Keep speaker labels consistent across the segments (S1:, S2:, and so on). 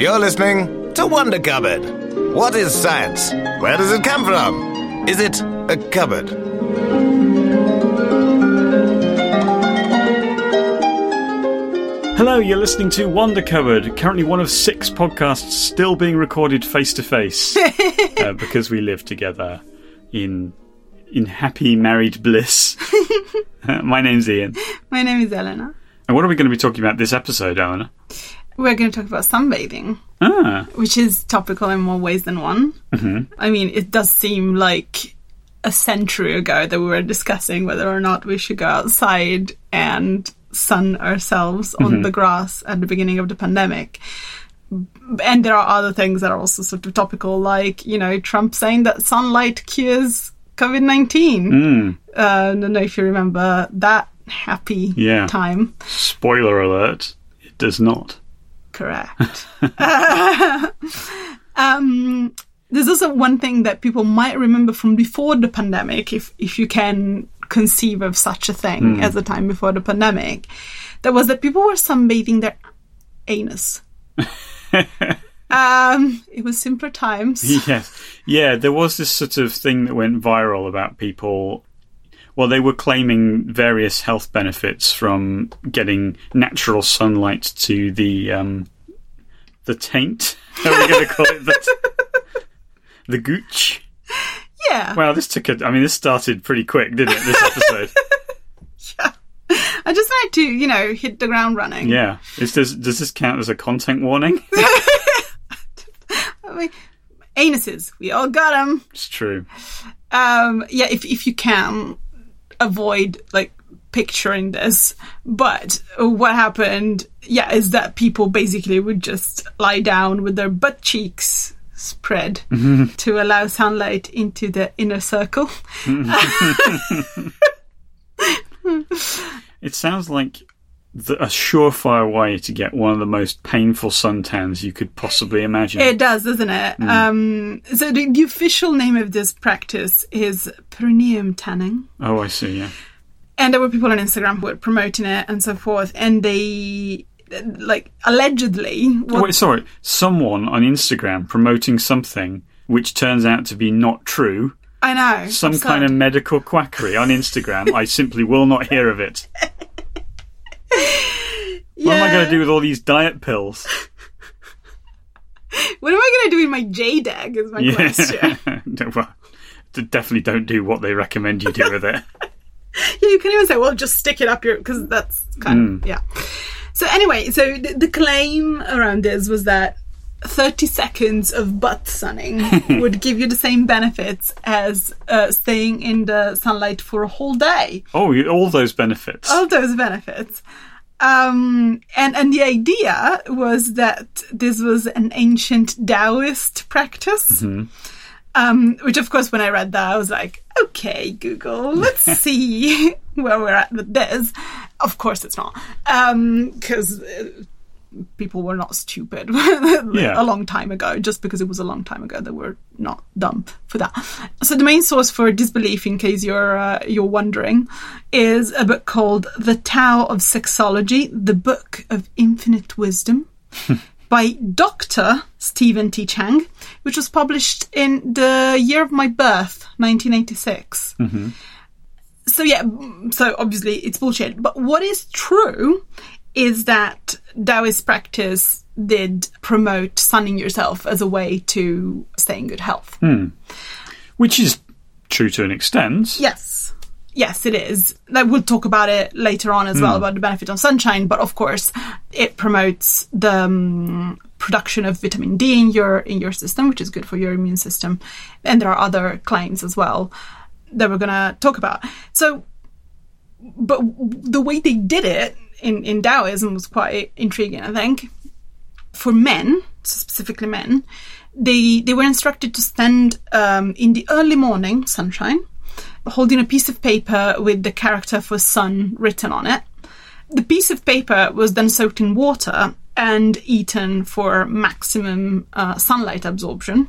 S1: You're listening to Wonder Cupboard. What is science? Where does it come from? Is it a cupboard?
S2: Hello, you're listening to Wonder Cupboard, currently one of six podcasts still being recorded face to face because we live together in in happy married bliss. My name's Ian.
S3: My name is Elena.
S2: And what are we going to be talking about this episode, Eleanor?
S3: We're going to talk about sunbathing,
S2: Ah,
S3: which is topical in more ways than one. Mm-hmm. I mean, it does seem like a century ago that we were discussing whether or not we should go outside and sun ourselves on the grass at the beginning of the pandemic. And there are other things that are also sort of topical, like, you know, Trump saying that sunlight cures COVID 19. Uh, I don't know if you remember that happy
S2: Yeah.
S3: time.
S2: spoiler alert, it does not.
S3: Correct. um, there's also one thing that people might remember from before the pandemic, if if you can conceive of such a thing as a time before the pandemic, that was that people were sunbathing their anus. um, it was simpler times.
S2: yes. Yeah, there was this sort of thing that went viral about people. Well, they were claiming various health benefits from getting natural sunlight to the um, the taint. How are we going to call it? The, the gooch.
S3: Yeah,
S2: Wow, this took a. I mean, this started pretty quick, didn't it? This episode.
S3: I just like to, you know, hit the ground running.
S2: yeah. Is this, does this count as a content warning?
S3: I mean, anuses, we all got them.
S2: It's true.
S3: um yeah if if you can avoid like picturing this. But what happened yeah is that people basically would just lie down with their butt cheeks spread mm-hmm. to allow sunlight into the inner circle. Mm-hmm.
S2: It sounds like the, a surefire way to get one of the most painful suntans you could possibly imagine.
S3: it does doesn't it um so the, the official name of this practice is perineum tanning
S2: oh, I see. Yeah.
S3: and there were people on Instagram who were promoting it and so forth and they like allegedly what
S2: Wait, sorry. Someone on Instagram promoting something which turns out to be not true.
S3: I know.
S2: Some
S3: absurd.
S2: kind of medical quackery on Instagram. I simply will not hear of it. What am I going to do with all these diet pills?
S3: What am I going to do with my jade egg? Is my question.
S2: Well, d- definitely don't do what they recommend you do with it.
S3: Yeah, you can even say, "Well, just stick it up your," because that's kind of mm. yeah. So anyway, so the, the claim around this was that 30 seconds of butt sunning would give you the same benefits as uh, staying in the sunlight for a whole day.
S2: Oh, you- all those benefits.
S3: all those benefits. Um, and and the idea was that this was an ancient Taoist practice. Um, which of course, when I read that, I was like, okay, Google, let's see where we're at with this. Of course, it's not, because people were not stupid
S2: Yeah.
S3: a long time ago. Just because it was a long time ago, they were not dumb for that. So the main source for disbelief, in case you're uh, you're wondering, is a book called The Tao of Sexology: The Book of Infinite Wisdom. By Dr. Stephen T. Chang, which was published in the year of my birth, 1986 so yeah, so obviously it's bullshit. But what is true is that Taoist practice did promote sunning yourself as a way to stay in good health.
S2: Which is true to an extent.
S3: Yes. Yes, it is. We'll talk about it later on as well about the benefit of sunshine, but of course, it promotes the um, production of vitamin D in your in your system, which is good for your immune system. And there are other claims as well that we're going to talk about. So, but the way they did it in in Taoism was quite intriguing. I think for men, specifically men, they they were instructed to stand um, in the early morning sunshine, holding a piece of paper with the character for sun written on it. The piece of paper was then soaked in water and eaten for maximum uh, sunlight absorption.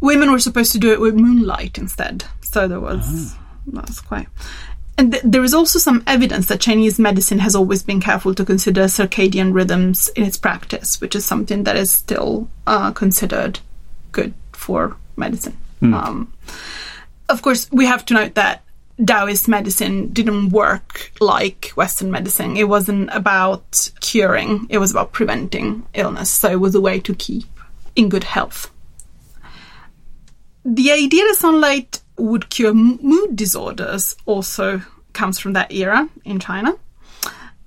S3: Women were supposed to do it with moonlight instead, so there was that's quite. And th- there is also some evidence that Chinese medicine has always been careful to consider circadian rhythms in its practice, which is something that is still uh, considered good for medicine. Um, of course, we have to note that Taoist medicine didn't work like Western medicine. It wasn't about curing, it was about preventing illness. So it was a way to keep in good health. The idea that sunlight would cure mood disorders also comes from that era in China.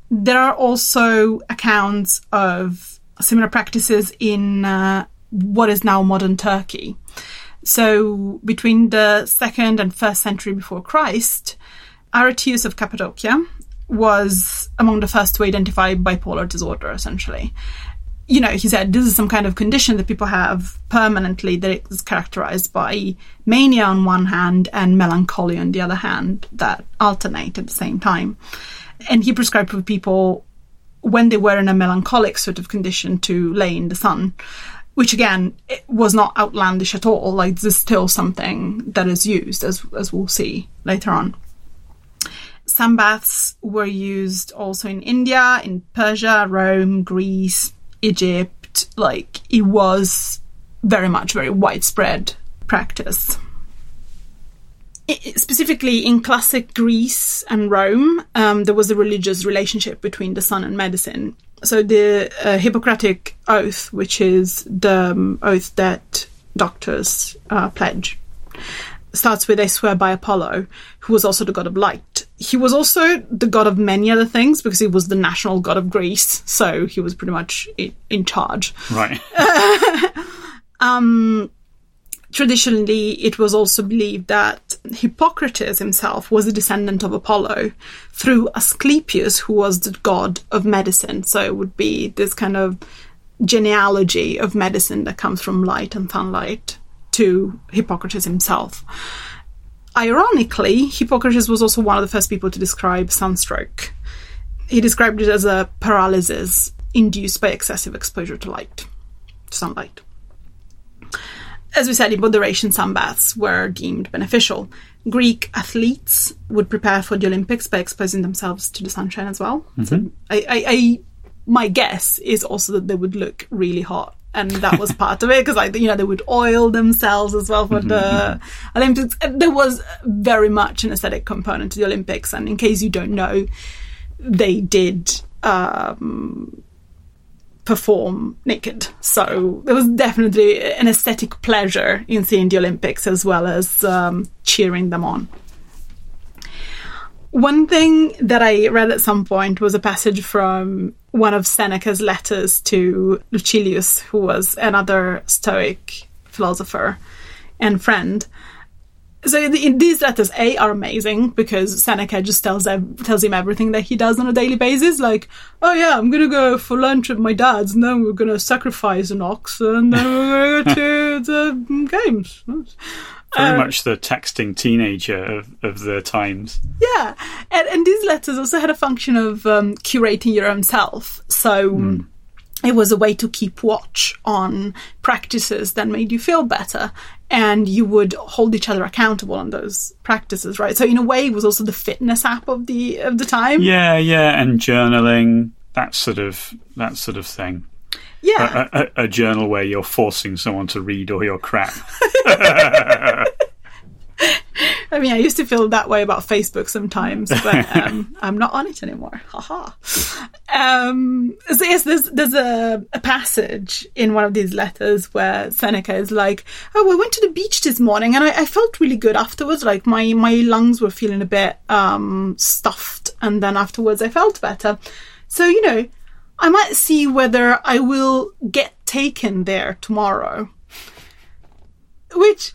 S3: There are also accounts of similar practices in uh, what is now modern Turkey. So, between the second and first century before Christ, Aretaeus of Cappadocia was among the first to identify bipolar disorder, essentially. You know, he said this is some kind of condition that people have permanently that is characterized by mania on one hand and melancholy on the other hand that alternate at the same time. And he prescribed for people when they were in a melancholic sort of condition to lay in the sun which again was not outlandish at all. Like this is still something that is used, as as we'll see later on. Sun baths were used also in India, in Persia, Rome, Greece, Egypt. Like it was very much very widespread practice. I- specifically in classic Greece and Rome, um, there was a religious relationship between the sun and medicine. So the uh, Hippocratic oath, which is the um, oath that doctors uh, pledge, starts with "I swear by Apollo," who was also the god of light. He was also the god of many other things because he was the national god of Greece, so he was pretty much in, in charge.
S2: Right.
S3: um, Traditionally, it was also believed that Hippocrates himself was a descendant of Apollo through Asclepius, who was the god of medicine. So it would be this kind of genealogy of medicine that comes from light and sunlight to Hippocrates himself. Ironically, Hippocrates was also one of the first people to describe sunstroke. He described it as a paralysis induced by excessive exposure to light, to sunlight as we said, in moderation, sunbaths were deemed beneficial. Greek athletes would prepare for the Olympics by exposing themselves to the sunshine as well. So I, I, I, my guess is also that they would look really hot. And that was part of it because, like, you know, they would oil themselves as well for the Olympics. There was very much an aesthetic component to the Olympics. And in case you don't know, they did um, perform naked. So there was definitely an aesthetic pleasure in seeing the Olympics as well as um, cheering them on. One thing that I read at some point was a passage from one of Seneca's letters to Lucilius, who was another Stoic philosopher and friend. So the- in these letters, A, are amazing because Seneca just tells ev- tells him everything that he does on a daily basis. Like, oh yeah, I'm gonna go for lunch with my dad's, and then we're gonna sacrifice an ox, and then we're gonna go to the games.
S2: Very much the texting teenager of, of the times.
S3: Yeah, and, and these letters also had a function of um, curating your own self. So it was a way to keep watch on practices that made you feel better, and you would hold each other accountable on those practices, right? So in a way, it was also the fitness app of the of the time.
S2: Yeah, yeah, and journaling, that sort of that sort of thing.
S3: Yeah.
S2: A, a, a journal where you're forcing someone to read all your crap.
S3: I mean, I used to feel that way about Facebook sometimes, but um, I'm not on it anymore. Haha. Um, so yes, there's there's a, a passage in one of these letters where Seneca is like, "Oh, I went to the beach this morning and I, I felt really good afterwards. Like my my lungs were feeling a bit um, stuffed, and then afterwards I felt better. So you know, I might see whether I will get taken there tomorrow." Which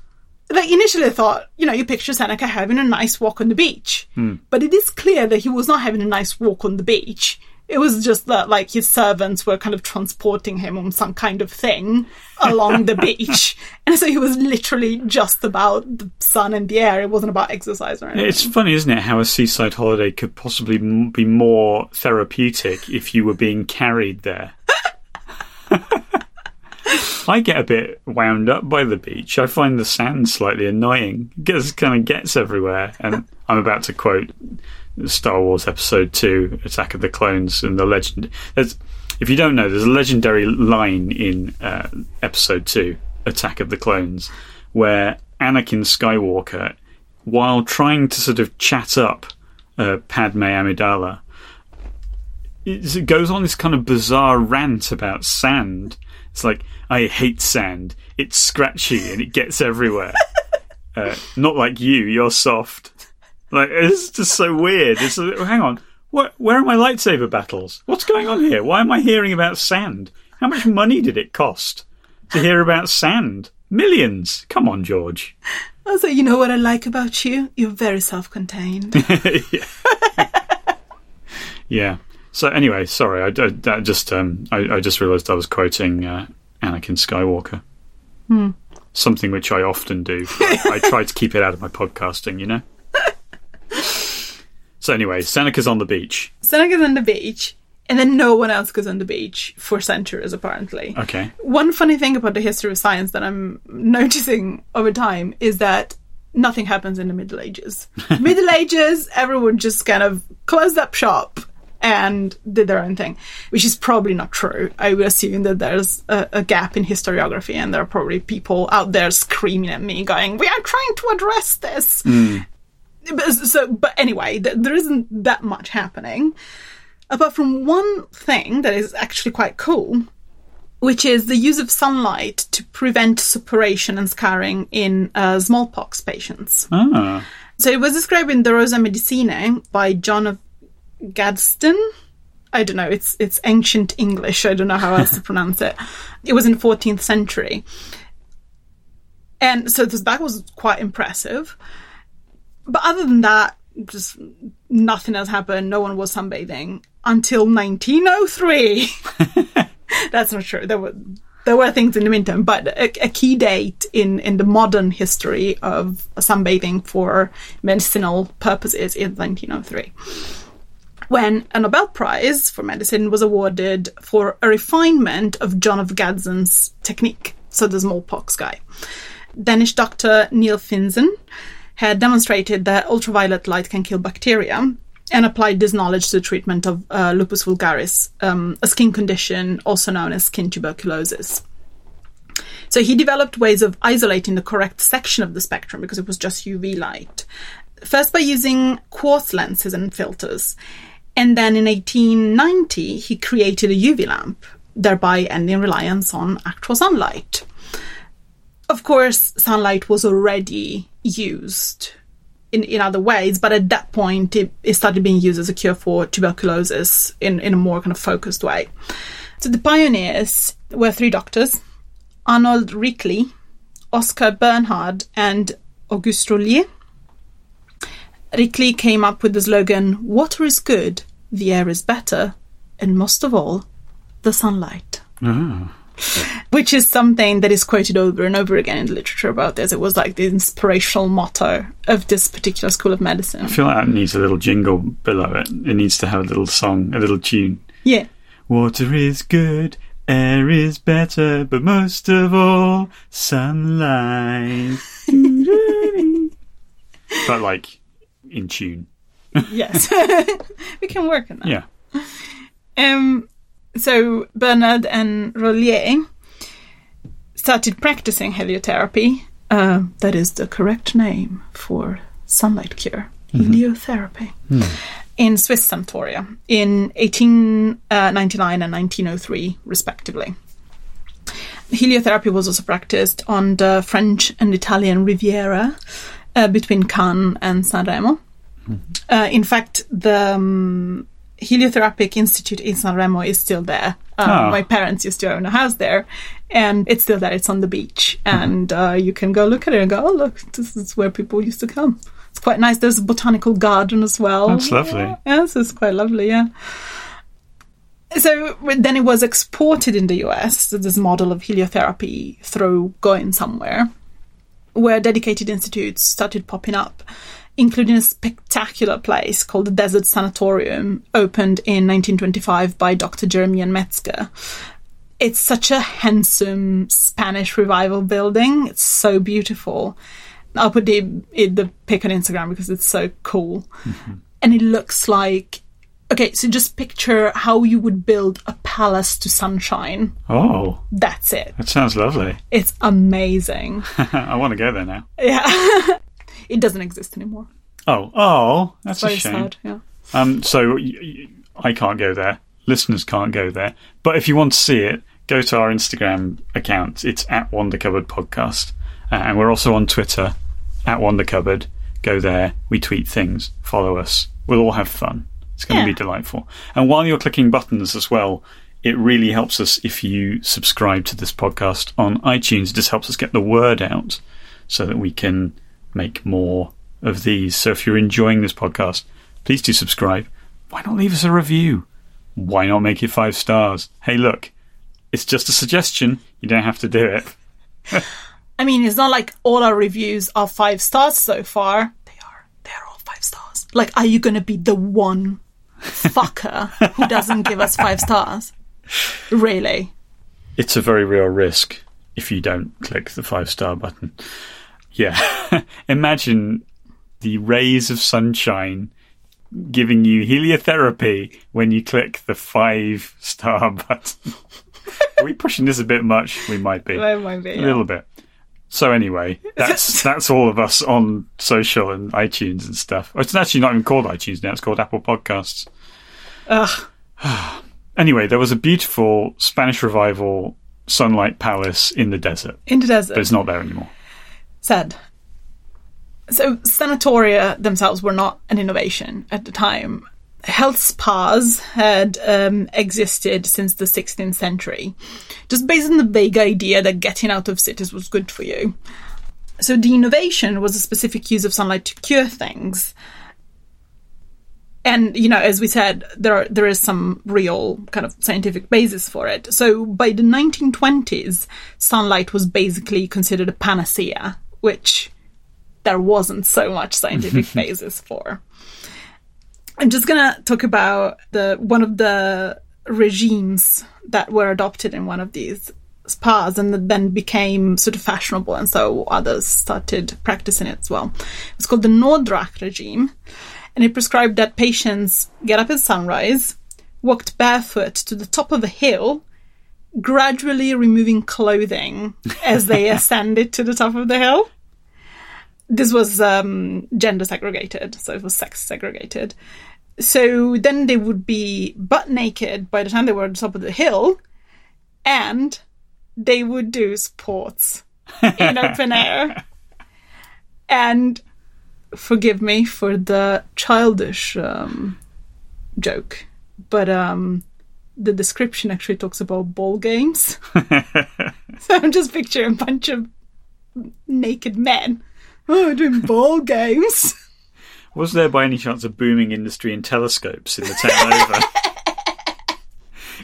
S3: like initially I thought, you know, you picture Seneca having a nice walk on the beach. Hmm. But it is clear that he was not having a nice walk on the beach. It was just that like his servants were kind of transporting him on some kind of thing along the beach. And so he was literally just about the sun and the air. It wasn't about exercise or anything.
S2: It's funny, isn't it, how a seaside holiday could possibly m- be more therapeutic if you were being carried there. I get a bit wound up by the beach. I find the sand slightly annoying. Because it just kind of gets everywhere. And I'm about to quote Star Wars Episode 2, Attack of the Clones, and the legend. There's, if you don't know, there's a legendary line in uh, Episode 2, Attack of the Clones, where Anakin Skywalker, while trying to sort of chat up uh, Padme Amidala, it goes on this kind of bizarre rant about sand. It's like, I hate sand. It's scratchy and it gets everywhere. uh, not like you, you're soft. Like, it's just so weird. It's, hang on. What, where are my lightsaber battles? What's going on here? Why am I hearing about sand? How much money did it cost to hear about sand? Millions. Come on, George.
S3: Also, you know what I like about you? You're very self-contained.
S2: yeah. yeah. So anyway, sorry, I, I, I just um, I, I, just realised I was quoting uh, Anakin Skywalker.
S3: Hmm.
S2: Something which I often do. I, I try to keep it out of my podcasting, you know. So anyway, Seneca's on the beach.
S3: Seneca's on the beach, and then no one else goes on the beach for centuries, apparently.
S2: Okay.
S3: One funny thing about the history of science that I'm noticing over time is that nothing happens in the Middle Ages. Middle Ages, everyone just kind of closed up shop and did their own thing, which is probably not true. I would assume that there's a, a, gap in historiography, and there are probably people out there screaming at me, going, "We are trying to address this."
S2: Mm.
S3: But, so, but anyway, th- there isn't that much happening, apart from one thing that is actually quite cool, which is the use of sunlight to prevent suppuration and scarring in uh, smallpox patients.
S2: Ah.
S3: So it was described in the Rosa Medicinae by John of Gaddesden. I don't know. It's it's ancient English. I don't know how else to pronounce it. It was in the 14th century, and so this bag was quite impressive. But other than that, just nothing else happened. No one was sunbathing until 1903. That's not true. There were there were things in the meantime, but a, a, key date in, in the modern history of sunbathing for medicinal purposes is 1903 when a Nobel Prize for medicine was awarded for a refinement of John of Gaddesden's technique, so the smallpox guy. Danish doctor Neil Finsen had demonstrated that ultraviolet light can kill bacteria and applied this knowledge to the treatment of uh, lupus vulgaris, um, a skin condition also known as skin tuberculosis. So he developed ways of isolating the correct section of the spectrum because it was just UV light. First by using quartz lenses and filters, and then in 1890, he created a UV lamp, thereby ending reliance on actual sunlight. Of course, sunlight was already used in, in other ways, but at that point, it, it started being used as a cure for tuberculosis in, in a more kind of focused way. So the pioneers were three doctors Arnold Rikli, Oscar Bernhard, and Auguste Rollier. Rikli came up with the slogan, Water is good, the air is better, and most of all, the sunlight.
S2: Oh.
S3: Which is something that is quoted over and over again in the literature about this. It was like the inspirational motto of this particular school of medicine.
S2: I feel like that needs a little jingle below it. It needs to have a little song, a little tune.
S3: Yeah.
S2: Water is good, air is better, but most of all, sunlight. but like in tune.
S3: yes, we can work on that.
S2: Yeah.
S3: Um. So Bernhard and Rollier started practicing heliotherapy. Uh, that is the correct name for sunlight cure. Mm-hmm. Heliotherapy.
S2: Mm.
S3: In Swiss sanatoria in 1899 and 1903, respectively. Heliotherapy was also practiced on the French and Italian Riviera uh, between Cannes and Sanremo.
S2: Mm-hmm.
S3: Uh, in fact, the um, Heliotherapeutic Institute in Sanremo is still there. Um,
S2: Oh.
S3: My parents used to own a house there, and it's still there. It's on the beach, and uh, you can go look at it and go, "Oh, look, this is where people used to come." It's quite nice. There's a botanical garden as well.
S2: That's lovely.
S3: Yeah, yeah, so it's quite lovely. Yeah. So then it was exported in the US. This model of heliotherapy through going somewhere, where dedicated institutes started popping up, including a spectacular place called the Desert Sanatorium, opened in 1925 by Dr. Jeremiah Metzger. it's such a handsome Spanish revival building. It's so beautiful. I'll put the the pic on Instagram because it's so cool, mm-hmm. and it looks like. Okay, so just picture how you would build a palace to sunshine.
S2: Oh,
S3: that's it.
S2: That sounds lovely.
S3: It's amazing.
S2: I want to go there now.
S3: Yeah, it doesn't exist anymore.
S2: Oh, oh, that's
S3: a
S2: shame.
S3: Sad, yeah.
S2: Um, so y- y- I can't go there. Listeners can't go there. But if you want to see it, go to our Instagram account. It's at Wonder Cupboard Podcast. Uh, and we're also on Twitter at Wonder Cupboard. Go there. We tweet things. Follow us. We'll all have fun. It's going yeah. to be delightful. And while you're clicking buttons as well, it really helps us if you subscribe to this podcast on iTunes. It just helps us get the word out so that we can make more of these. So if you're enjoying this podcast, please do subscribe. Why not leave us a review? Why not make it five stars? Hey, look, it's just a suggestion. You don't have to do it.
S3: I mean, it's not like all our reviews are five stars so far. They are. They're all five stars. Like, are you going to be the one fucker who doesn't give us five stars? Really?
S2: It's a very real risk if you don't click the five star button. Yeah. Imagine the rays of sunshine giving you heliotherapy when you click the five star button. Are we pushing this a bit much? We might be.
S3: Might be.
S2: A little bit. So anyway, that's that's all of us on social and iTunes and stuff. Oh, it's actually not even called iTunes now; it's called Apple Podcasts.
S3: Ugh.
S2: anyway, there was a beautiful Spanish revival sunlight palace in the desert.
S3: In the desert,
S2: but it's not there anymore.
S3: Sad. So sanatoria themselves were not an innovation at the time health spas had um, existed since the 16th century, just based on the vague idea that getting out of cities was good for you. So the innovation was a specific use of sunlight to cure things. And you know, as we said, there are, there is some real kind of scientific basis for it. So by the 1920s, sunlight was basically considered a panacea, which there wasn't so much scientific basis for. I'm just gonna talk about the one of the regimes that were adopted in one of these spas and then became sort of fashionable, and so others started practicing it as well. It's called the Nordrach regime, and it prescribed that patients get up at sunrise, walked barefoot to the top of a hill, gradually removing clothing as they ascended to the top of the hill. This was um, gender segregated, so it was sex segregated. So then they would be butt naked by the time they were at the top of the hill, and they would do sports in open air. And forgive me for the childish um, joke, but um, the description actually talks about ball games. so I'm just picturing a bunch of naked men oh, doing ball games.
S2: Was there by any chance a booming industry in telescopes in the town over?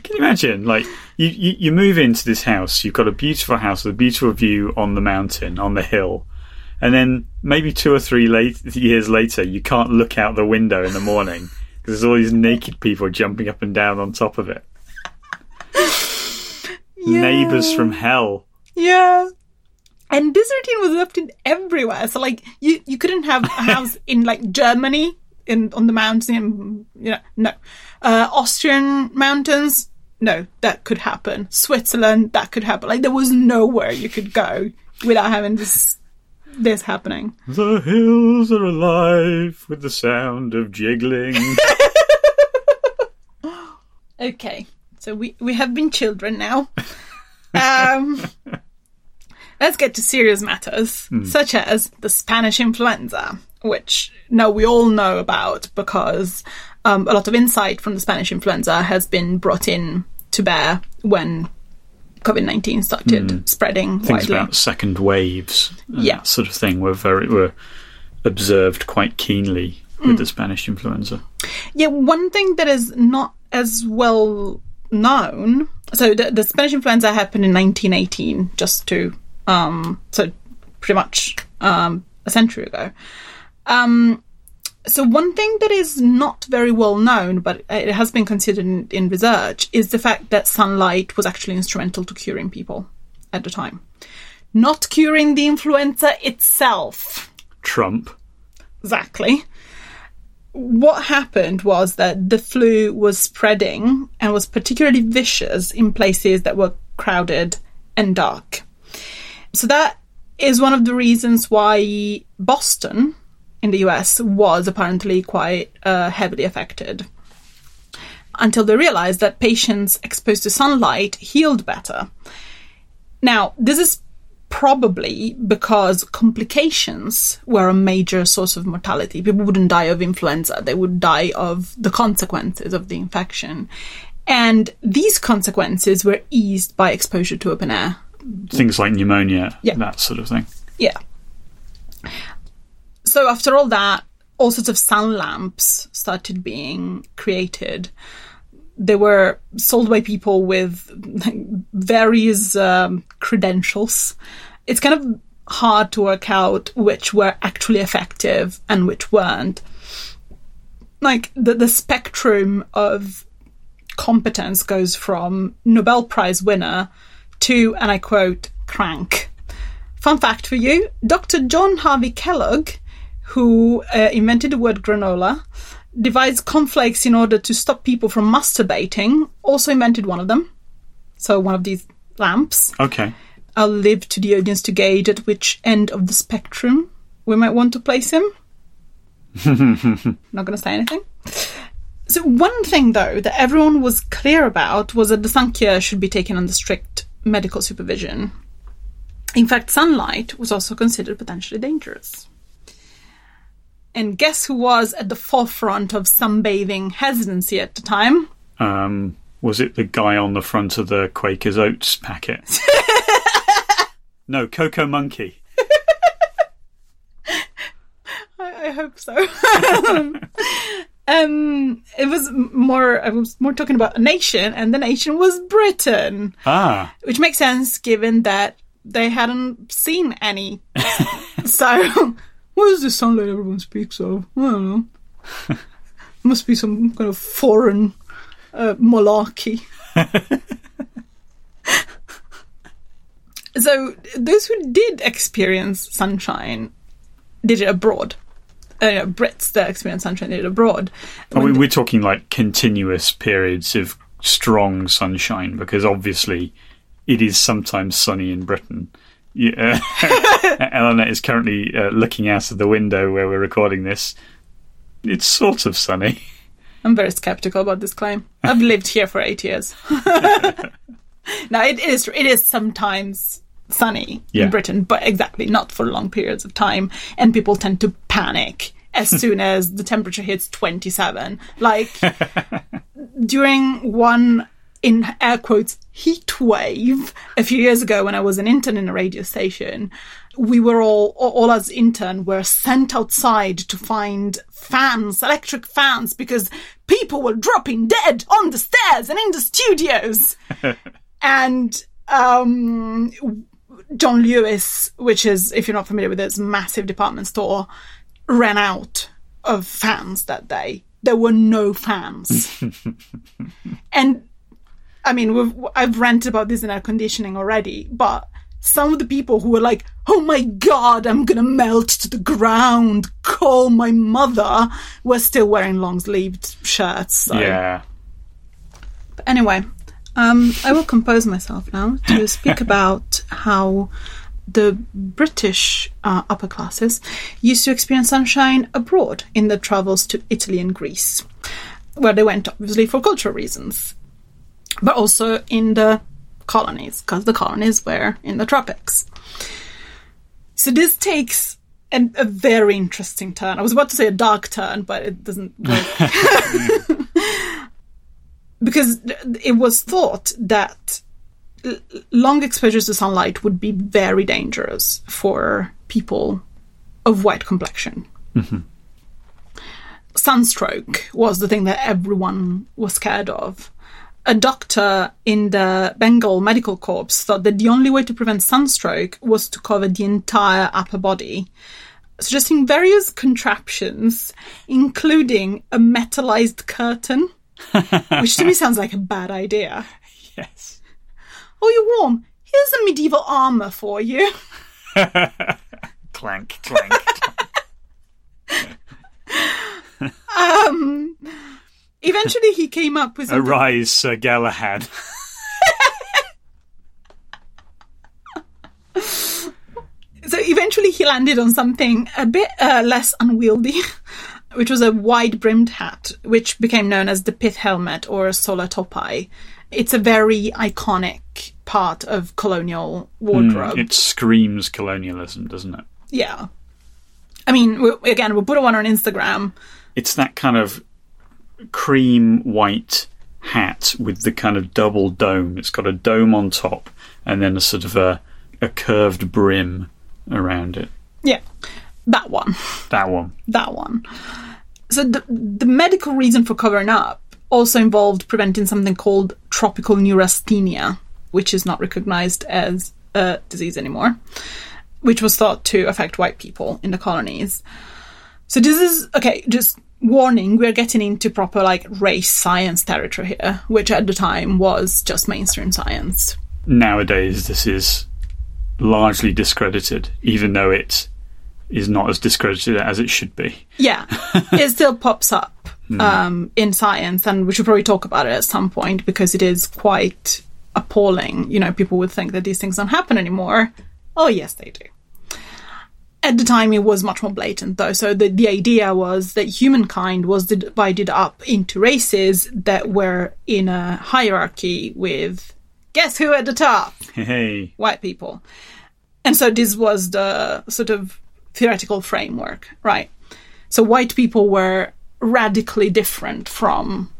S2: Can you imagine? Like, you, you, you move into this house, you've got a beautiful house with a beautiful view on the mountain, on the hill, and then maybe two or three late, years later, you can't look out the window in the morning there's all these naked people jumping up and down on top of it. Yeah. Neighbours from hell.
S3: Yeah. And this routine was left in everywhere. So like you, you couldn't have a house in like Germany in on the mountain, you know, no. Uh, Austrian mountains, no, that could happen. Switzerland, that could happen. Like there was nowhere you could go without having this this happening.
S2: The hills are alive with the sound of jiggling.
S3: okay, so we we have been children now. Um, Let's get to serious matters, mm. such as the Spanish influenza, which now we all know about because um, a lot of insight from the Spanish influenza has been brought in to bear when COVID nineteen started mm. spreading
S2: Things
S3: widely.
S2: about second waves, yeah, sort of thing were very were observed quite keenly with mm. the Spanish influenza.
S3: Yeah, one thing that is not as well known. So the, the Spanish influenza happened in 1918, just to um, so pretty much um, a century ago. Um, So one thing that is not very well known, but it has been considered in, in research, is the fact that sunlight was actually instrumental to curing people at the time. Not curing the influenza itself.
S2: Trump.
S3: Exactly. What happened was that the flu was spreading and was particularly vicious in places that were crowded and dark. So that is one of the reasons why Boston in the US was apparently quite uh, heavily affected. Until they realized that patients exposed to sunlight healed better. Now, this is probably because complications were a major source of mortality. People wouldn't die of influenza, they would die of the consequences of the infection. And these consequences were eased by exposure to open air.
S2: Things like pneumonia,
S3: Yeah.
S2: that sort of thing.
S3: Yeah. So after all that, all sorts of sun lamps started being created. They were sold by people with various um, credentials. It's kind of hard to work out which were actually effective and which weren't. Like the the spectrum of competence goes from Nobel Prize winner to, and I quote, crank. Fun fact for you Dr. John Harvey Kellogg, who uh, invented the word granola, devised cornflakes in order to stop people from masturbating, also invented one of them. So, one of these lamps.
S2: Okay.
S3: I'll leave to the audience to gauge at which end of the spectrum we might want to place him. Not going to say anything. So, one thing though that everyone was clear about was that the cure should be taken under strict medical supervision. In fact, sunlight was also considered potentially dangerous. And guess who was at the forefront of sunbathing hesitancy at the time?
S2: Um, was it the guy on the front of the Quaker's Oats packet? no, Coco Monkey.
S3: I, I hope so. um, it was more. I was more talking about a nation, and the nation was Britain,
S2: Ah,
S3: which makes sense given that they hadn't seen any. so, what is the sunlight everyone speaks of? I don't know. Must be some kind of foreign uh, malarkey. so, those who did experience sunshine did it abroad. Uh, you know, Brits that experience sunshine did it abroad.
S2: I mean, we're talking like continuous periods of strong sunshine because obviously it is sometimes sunny in Britain. Yeah, Eleanor is currently uh, looking out of the window where we're recording this. It's sort of sunny.
S3: I'm very skeptical about this claim. I've lived here for eight years. now it is it is sometimes sunny
S2: Yeah.
S3: in Britain, but exactly not for long periods of time, and people tend to panic as soon as the temperature hits 27. Like during one in air quotes heat wave a few years ago when I was an intern in a radio station, we were all all us intern were sent outside to find fans, electric fans, because people were dropping dead on the stairs and in the studios. and um John Lewis, which is, if you're not familiar with this massive department store, ran out of fans that day. There were no fans. and I mean, we've, I've ranted about this in air conditioning already, but some of the people who were like, oh my god, I'm gonna melt to the ground, call my mother, were still wearing long sleeved shirts. So.
S2: Yeah.
S3: But anyway, um, I will compose myself now to speak about how the British uh, upper classes used to experience sunshine abroad in their travels to Italy and Greece, where they went obviously for cultural reasons, but also in the colonies, because the colonies were in the tropics. So this takes an, a very interesting turn. I was about to say a dark turn, but it doesn't work. because it was thought that long exposures to sunlight would be very dangerous for people of white complexion. Mm-hmm. Sunstroke was the thing that everyone was scared of. A doctor in the Bengal Medical Corps thought that the only way to prevent sunstroke was to cover the entire upper body suggesting various contraptions, including a metallized curtain, which to me sounds like a bad idea.
S2: Yes.
S3: Oh, you're warm. Here's some medieval armor for you.
S2: Clank, clank.
S3: Um, eventually, he came up with something.
S2: Arise, Sir Galahad.
S3: So eventually, he landed on something a bit uh, less unwieldy, which was a wide brimmed hat, which became known as the pith helmet or a solar topi. It's a very iconic part of colonial wardrobe.
S2: It screams colonialism, doesn't it?
S3: yeah. I mean, we, again, we'll put one on Instagram.
S2: It's that kind of cream white hat with the kind of double dome. It's got a dome on top and then a sort of a, a curved brim around it.
S3: Yeah, that one.
S2: That one.
S3: that one. So the, the medical reason for covering up also involved preventing something called tropical neurasthenia, which is not recognized as a disease anymore, which was thought to affect white people in the colonies. So this is okay, just warning, we're getting into proper like race science territory here, which at the time was just mainstream science.
S2: Nowadays, this is largely discredited, even though it is not as discredited as it should be.
S3: Yeah, it still pops up um, in science, and we should probably talk about it at some point because it is quite appalling. You know, people would think that these things don't happen anymore. Oh, yes, they do. At the time, it was much more blatant, though. So the, the idea was that humankind was divided up into races that were in a hierarchy with guess who at the top?
S2: Hey,
S3: white people. And so this was the sort of theoretical framework, right? So white people were radically different from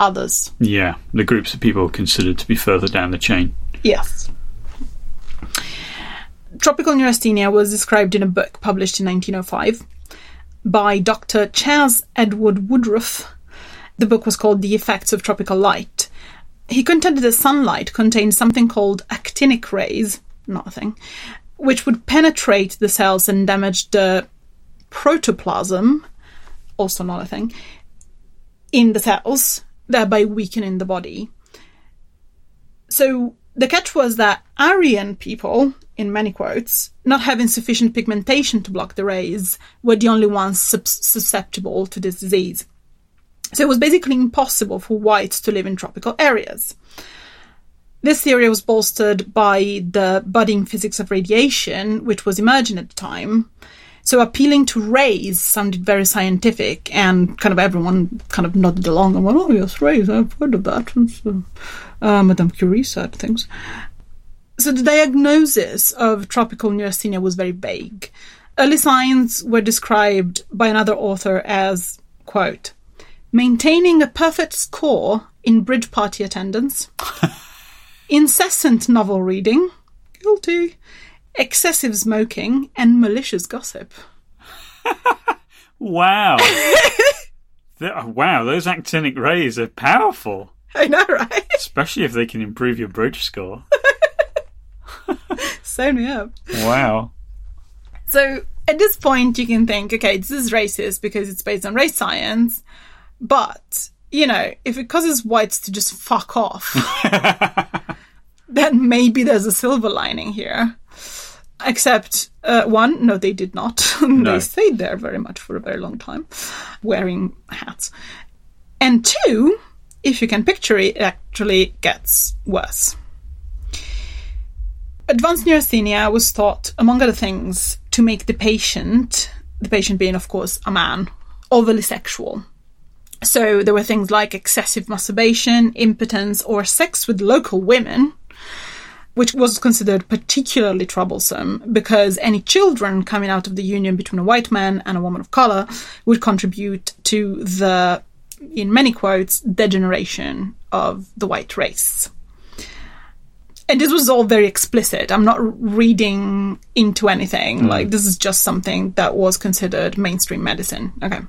S3: others.
S2: yeah, the groups of people considered to be further down the chain.
S3: Yes. Tropical neurasthenia was described in a book published in 1905 by Dr. Chas Edward Woodruff. The book was called The Effects of Tropical Light. He contended that sunlight contained something called actinic rays, nothing, which would penetrate the cells and damage the protoplasm, also not a thing, in the cells, thereby weakening the body. So the catch was that Aryan people, in many quotes, not having sufficient pigmentation to block the rays, were the only ones sus- susceptible to this disease. So it was basically impossible for whites to live in tropical areas. This theory was bolstered by the budding physics of radiation, which was emerging at the time. So appealing to rays sounded very scientific, and kind of everyone kind of nodded along and went, "Oh yes, rays. I've heard of that." And so, uh, Madame Curie said things. So the diagnosis of tropical neurasthenia was very vague. Early signs were described by another author as, quote, maintaining a perfect score in bridge party attendance, incessant novel reading, guilty, excessive smoking, and malicious gossip.
S2: Wow. Wow, those actinic rays are powerful,
S3: I know, right?
S2: especially if they can improve your bridge score.
S3: Sign me up.
S2: Wow.
S3: So at this point, you can think, okay, this is racist because it's based on race science, but you know, if it causes whites to just fuck off, then maybe there's a silver lining here. Except, uh, one, no, they did not.
S2: No.
S3: they stayed there very much for a very long time, wearing hats. And two, if you can picture it, it actually gets worse. Advanced neurasthenia was thought, among other things, to make the patient, the patient being, of course, a man, overly sexual. So there were things like excessive masturbation, impotence, or sex with local women, which was considered particularly troublesome because any children coming out of the union between a white man and a woman of color would contribute to the, in many quotes, degeneration of the white race. And this was all very explicit. I'm not reading into anything. Mm. Like, this is just something that was considered mainstream medicine. Okay.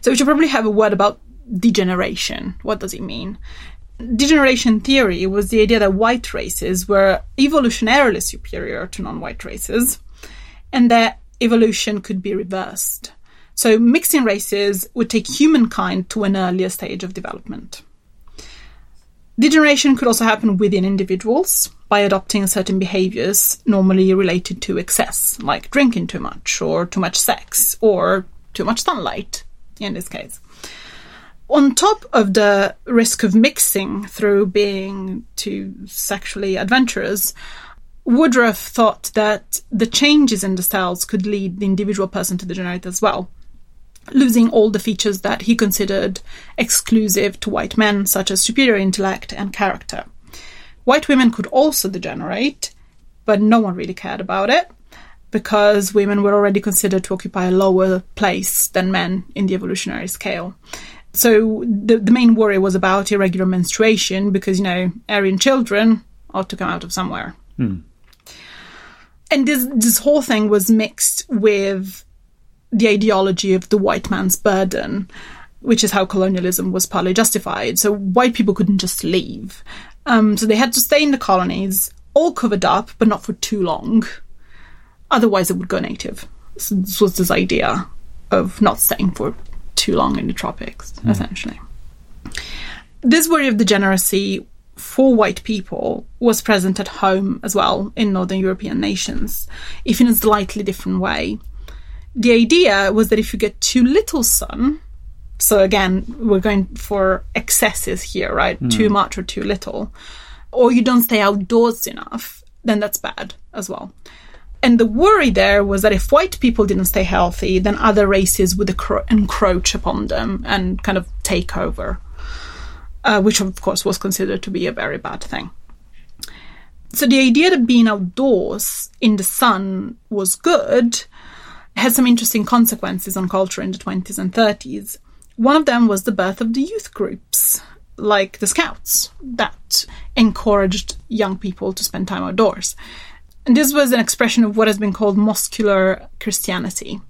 S3: So we should probably have a word about degeneration. What does it mean? Degeneration theory was the idea that white races were evolutionarily superior to non-white races, and that evolution could be reversed. So mixing races would take humankind to an earlier stage of development. Degeneration could also happen within individuals by adopting certain behaviors normally related to excess, like drinking too much, or too much sex, or too much sunlight, in this case. On top of the risk of mixing through being too sexually adventurous, Woodruff thought that the changes in the cells could lead the individual person to degenerate as well, losing all the features that he considered exclusive to white men, such as superior intellect and character. White women could also degenerate, but no one really cared about it because women were already considered to occupy a lower place than men in the evolutionary scale. So the, the main worry was about irregular menstruation because, you know, Aryan children ought to come out of somewhere.
S2: Hmm
S3: and this this whole thing was mixed with the ideology of the white man's burden, which is how colonialism was partly justified. So white people couldn't just leave, um, so they had to stay in the colonies, all covered up, but not for too long. Otherwise, it would go native. So this was this idea of not staying for too long in the tropics, mm. essentially. This worry of degeneracy for white people was present at home as well in Northern European nations, if in a slightly different way. The idea was that if you get too little sun, so again, we're going for excesses here, right? Mm. Too much or too little, or you don't stay outdoors enough, then that's bad as well. And the worry there was that if white people didn't stay healthy, then other races would encroach upon them and kind of take over uh, which of course was considered to be a very bad thing. So the idea that being outdoors in the sun was good had some interesting consequences on culture in the 20s and 30s. One of them was the birth of the youth groups, like the Scouts, that encouraged young people to spend time outdoors. And this was an expression of what has been called muscular Christianity.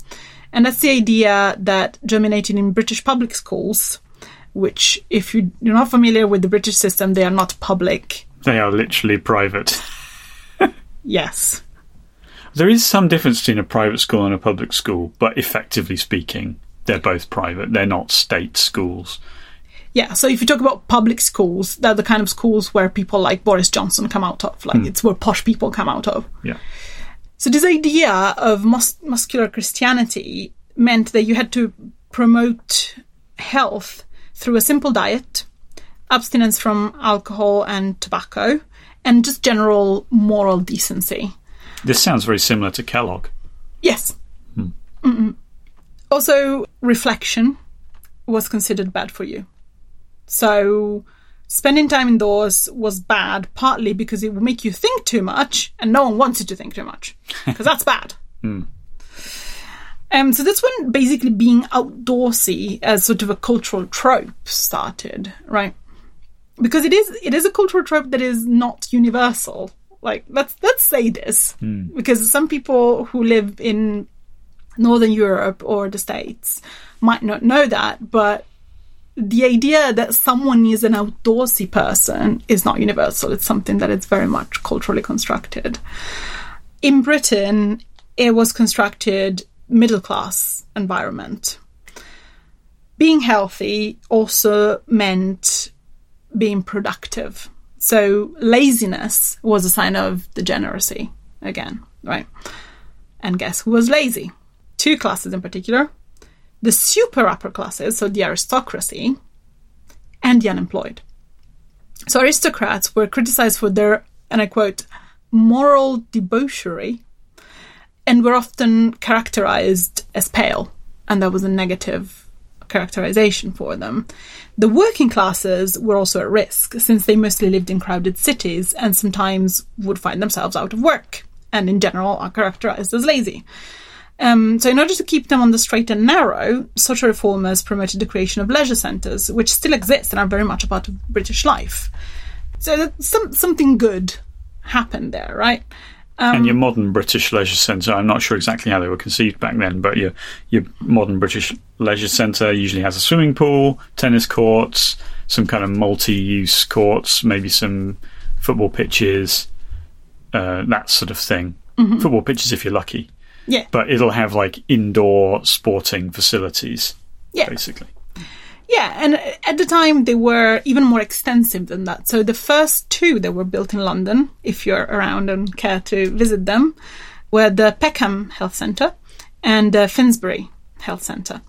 S3: And that's the idea that germinated in British public schools which, if you, you're not familiar with the British system, they are not public.
S2: They are literally private.
S3: yes.
S2: There is some difference between a private school and a public school, but effectively speaking, they're both private. They're not state schools.
S3: Yeah, so if you talk about public schools, they're the kind of schools where people like Boris Johnson come out of. Like, mm. it's where posh people come out of.
S2: Yeah.
S3: So, this idea of mus- muscular Christianity meant that you had to promote health through a simple diet, abstinence from alcohol and tobacco, and just general moral decency.
S2: This sounds very similar to Kellogg.
S3: Yes. Hmm. Also, reflection was considered bad for you. So, spending time indoors was bad, partly because it would make you think too much, and no one wants you to think too much, because that's bad.
S2: Hmm.
S3: Um, so that's when basically being outdoorsy as sort of a cultural trope started, right? Because it is it is a cultural trope that is not universal. Like let's let's say this
S2: mm.
S3: because some people who live in Northern Europe or the States might not know that, but the idea that someone is an outdoorsy person is not universal. It's something that is very much culturally constructed. In Britain, it was constructed middle class environment. Being healthy also meant being productive. So laziness was a sign of degeneracy again, right? And guess who was lazy? Two classes in particular the super upper classes, so the aristocracy, and the unemployed. So aristocrats were criticized for their, and I quote, moral debauchery and were often characterized as pale, and that was a negative characterization for them. The working classes were also at risk, since they mostly lived in crowded cities and sometimes would find themselves out of work, and in general are characterized as lazy. Um, so, in order to keep them on the straight and narrow, social reformers promoted the creation of leisure centres, which still exist and are very much a part of British life. So, some, something good happened there, right?
S2: Um, and your modern British leisure centre, I'm not sure exactly how they were conceived back then, but your your modern British leisure centre usually has a swimming pool, tennis courts, some kind of multi-use courts, maybe some football pitches, uh, that sort of thing.
S3: Mm-hmm.
S2: Football pitches if you're lucky.
S3: Yeah.
S2: But it'll have like indoor sporting facilities,
S3: Yeah.
S2: basically.
S3: Yeah, and at the time they were even more extensive than that. So the first two that were built in London, if you're around and care to visit them, were the Peckham Health Centre and the Finsbury Health Centre.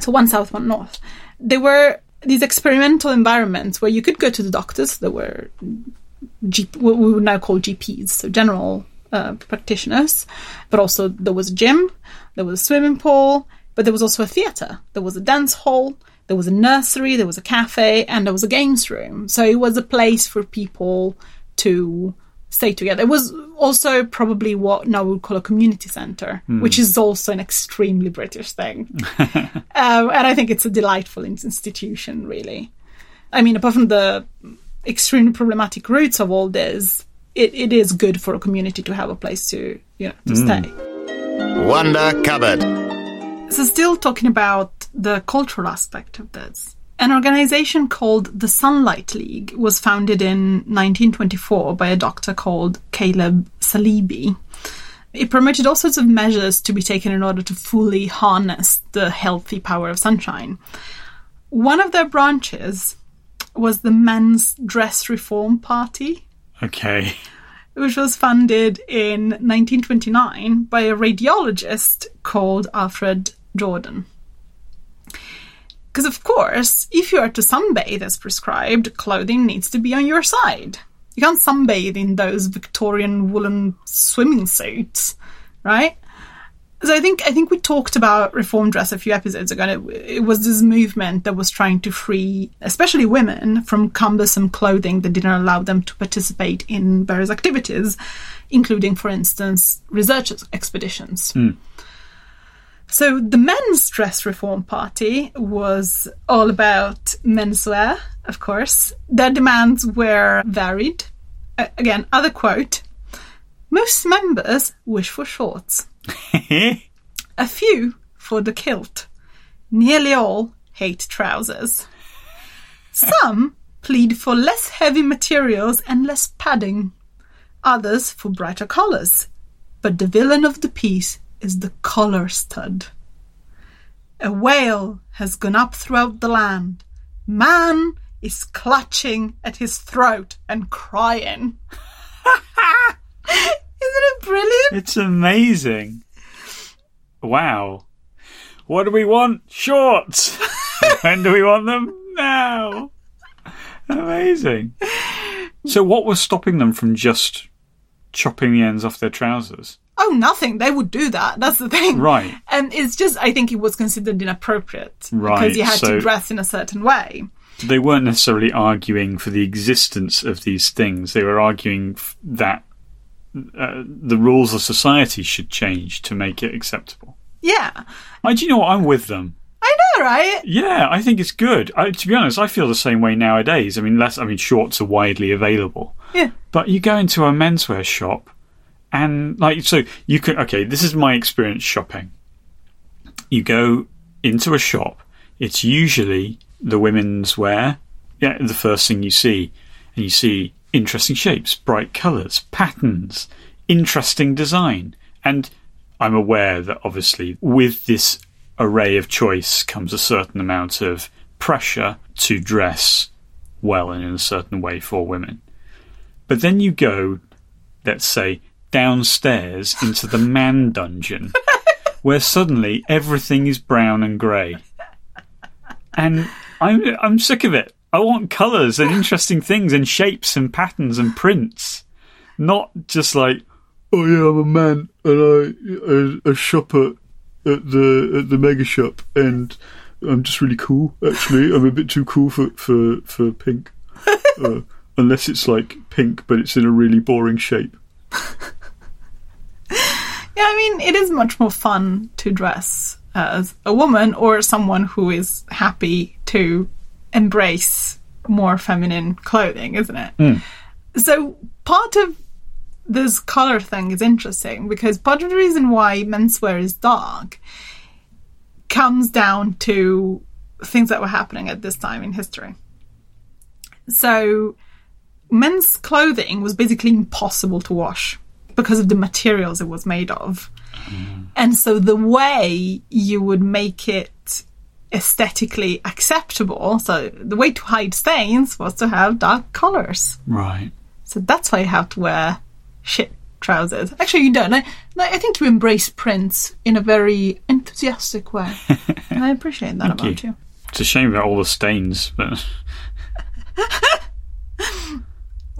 S3: So one south, one north. They were these experimental environments where you could go to the doctors. There were G- what we would now call GPs, so general uh, practitioners, but also there was a gym, there was a swimming pool, but there was also a theatre, there was a dance hall, there was a nursery, there was a cafe, and there was a games room. So it was a place for people to stay together. It was also probably what now we would call a community centre, which is also an extremely British thing. um, and I think it's a delightful institution, really. I mean, apart from the extremely problematic roots of all this, it, it is good for a community to have a place to, you know, to stay.
S1: Wonder Cupboard.
S3: So, still talking about the cultural aspect of this, an organization called the Sunlight League was founded in 1924 by a doctor called Caleb Saleeby. It promoted all sorts of measures to be taken in order to fully harness the healthy power of sunshine. One of their branches was the Men's Dress Reform Party
S2: Okay.
S3: which was funded in 1929 by a radiologist called Alfred Jordan. Because, of course, if you are to sunbathe as prescribed, clothing needs to be on your side. You can't sunbathe in those Victorian woolen swimming suits, right? So I think I think we talked about reform dress a few episodes ago. And it, it was this movement that was trying to free, especially women, from cumbersome clothing that didn't allow them to participate in various activities, including, for instance, research expeditions. Hmm. So the men's dress reform party was all about menswear, of course. Their demands were varied. Uh, again, other quote: "Most members wish for shorts." A few for the kilt. Nearly all hate trousers. Some plead for less heavy materials and less padding. Others for brighter colours. But the villain of the piece is the collar stud. A wail has gone up throughout the land. Man is clutching at his throat and crying. Isn't it brilliant?
S2: It's amazing. Wow. What do we want? Shorts. when do we want them? Now. Amazing. So, what was stopping them from just chopping the ends off their trousers?
S3: Oh, nothing. They would do that. That's the thing.
S2: Right.
S3: And it's just, I think it was considered inappropriate.
S2: Right,
S3: Because you had
S2: so-
S3: to dress in a certain way.
S2: They weren't necessarily arguing for the existence of these things. They were arguing f- that uh, the rules of society should change to make it acceptable.
S3: Yeah.
S2: I, do you know what? I'm with them.
S3: I know, right?
S2: Yeah, I think it's good. I, to be honest, I feel the same way nowadays. I mean, less. I mean, shorts are widely available,
S3: Yeah.
S2: but you go into a menswear shop, and like, so you can. Okay, this is my experience shopping. You go into a shop. It's usually the women's wear. Yeah, the first thing you see, and you see interesting shapes, bright colours, patterns, interesting design, and I'm aware that obviously with this array of choice comes a certain amount of pressure to dress well and in a certain way for women. But then you go, let's say, downstairs into the man dungeon, where suddenly everything is brown and grey. And I'm I'm sick of it. I want colours and interesting things and shapes and patterns and prints. Not just like, oh yeah, I'm a man and I shop at, at the at the mega shop and I'm just really cool. Actually, I'm a bit too cool for for for pink. Uh, unless it's like pink, but it's in a really boring shape.
S3: Yeah, I mean, it is much more fun to dress as a woman or someone who is happy to embrace more feminine clothing, isn't it? Hmm. So, part of this color thing is interesting because part of the reason why menswear is dark comes down to things that were happening at this time in history. So, men's clothing was basically impossible to wash because of the materials it was made of. And so the way you would make it aesthetically acceptable, so the way to hide stains was to have dark colors.
S2: Right.
S3: So that's why you have to wear shit trousers. Actually, you don't. I, I think you embrace prints in a very enthusiastic way. and I appreciate that about
S2: you.
S3: you.
S2: It's a shame about all the stains, but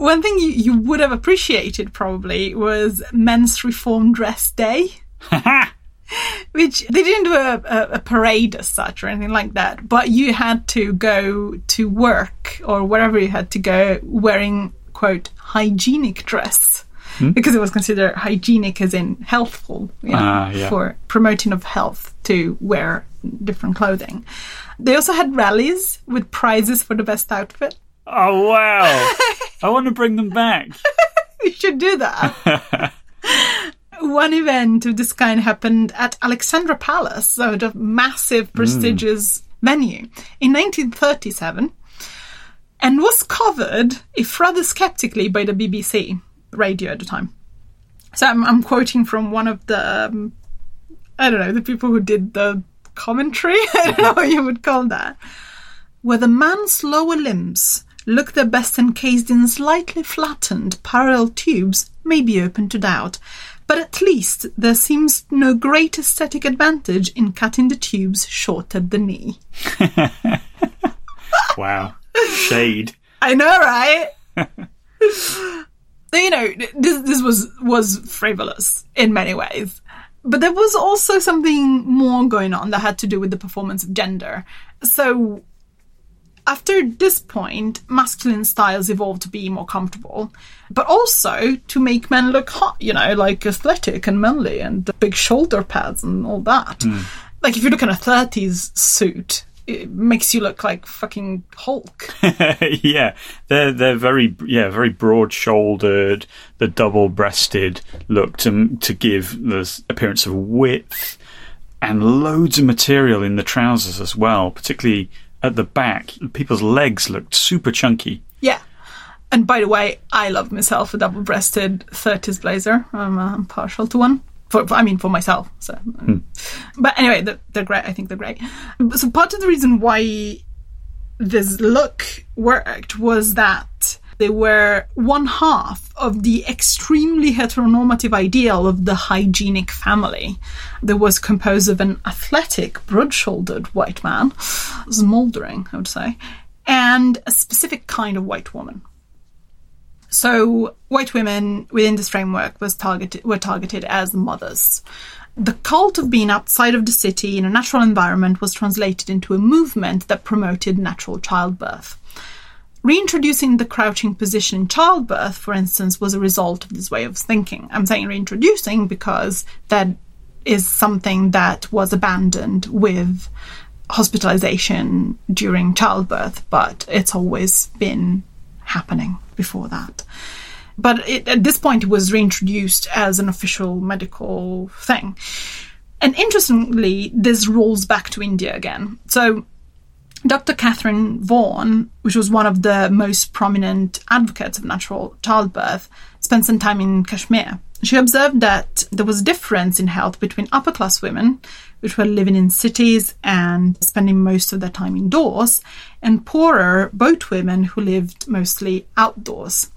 S3: One thing you, you would have appreciated probably was Men's Reform Dress Day. Which they didn't do a, a, a parade as such or anything like that, but you had to go to work or wherever you had to go wearing, quote, hygienic dress. Because it was considered hygienic as in healthful, you know,
S2: Ah, yeah.
S3: for promoting of health to wear different clothing. They also had rallies with prizes for the best outfit.
S2: Oh wow! I want to bring them back.
S3: We should do that. One event of this kind happened at Alexandra Palace, so the massive, prestigious venue, in 1937, and was covered, if rather skeptically, by the BBC radio at the time. So I'm, I'm quoting from one of the, um, I don't know, the people who did the commentary. I don't know what you would call that. Where the man's lower limbs look their best encased in slightly flattened parallel tubes may be open to doubt, but at least there seems no great aesthetic advantage in cutting the tubes short at the knee.
S2: Wow. Shade.
S3: I know, right? you know, this this was was frivolous in many ways, but there was also something more going on that had to do with the performance of gender. So. After this point, masculine styles evolved to be more comfortable, but also to make men look hot, you know, like athletic and manly and the big shoulder pads and all that. Hmm. Like if you look at a 30s suit, it makes you look like fucking Hulk.
S2: yeah, they're they're very yeah very broad shouldered, the double breasted look to to give the appearance of width, and loads of material in the trousers as well, particularly at the back. People's legs looked super chunky.
S3: Yeah. And by the way, I love myself a double-breasted 30s blazer. I'm, uh, I'm partial to one. For, I mean, for myself. So, um, but anyway, they're, they're great. I think they're great. So part of the reason why this look worked was that they were one half of the extremely heteronormative ideal of the hygienic family. That was composed of an athletic, broad-shouldered white man, smouldering, I would say, and a specific kind of white woman. So white women within this framework was targeted were targeted as mothers. The cult of being outside of the city in a natural environment was translated into a movement that promoted natural childbirth. Reintroducing the crouching position in childbirth, for instance, was a result of this way of thinking. I'm saying reintroducing because that is something that was abandoned with hospitalization during childbirth, but it's always been happening before that. But it, at this point, it was reintroduced as an official medical thing. And interestingly, this rolls back to India again. So, Dr. Catherine Vaughan, which was one of the most prominent advocates of natural childbirth, spent some time in Kashmir. She observed that there was a difference in health between upper class women, which were living in cities and spending most of their time indoors, and poorer boat women who lived mostly outdoors.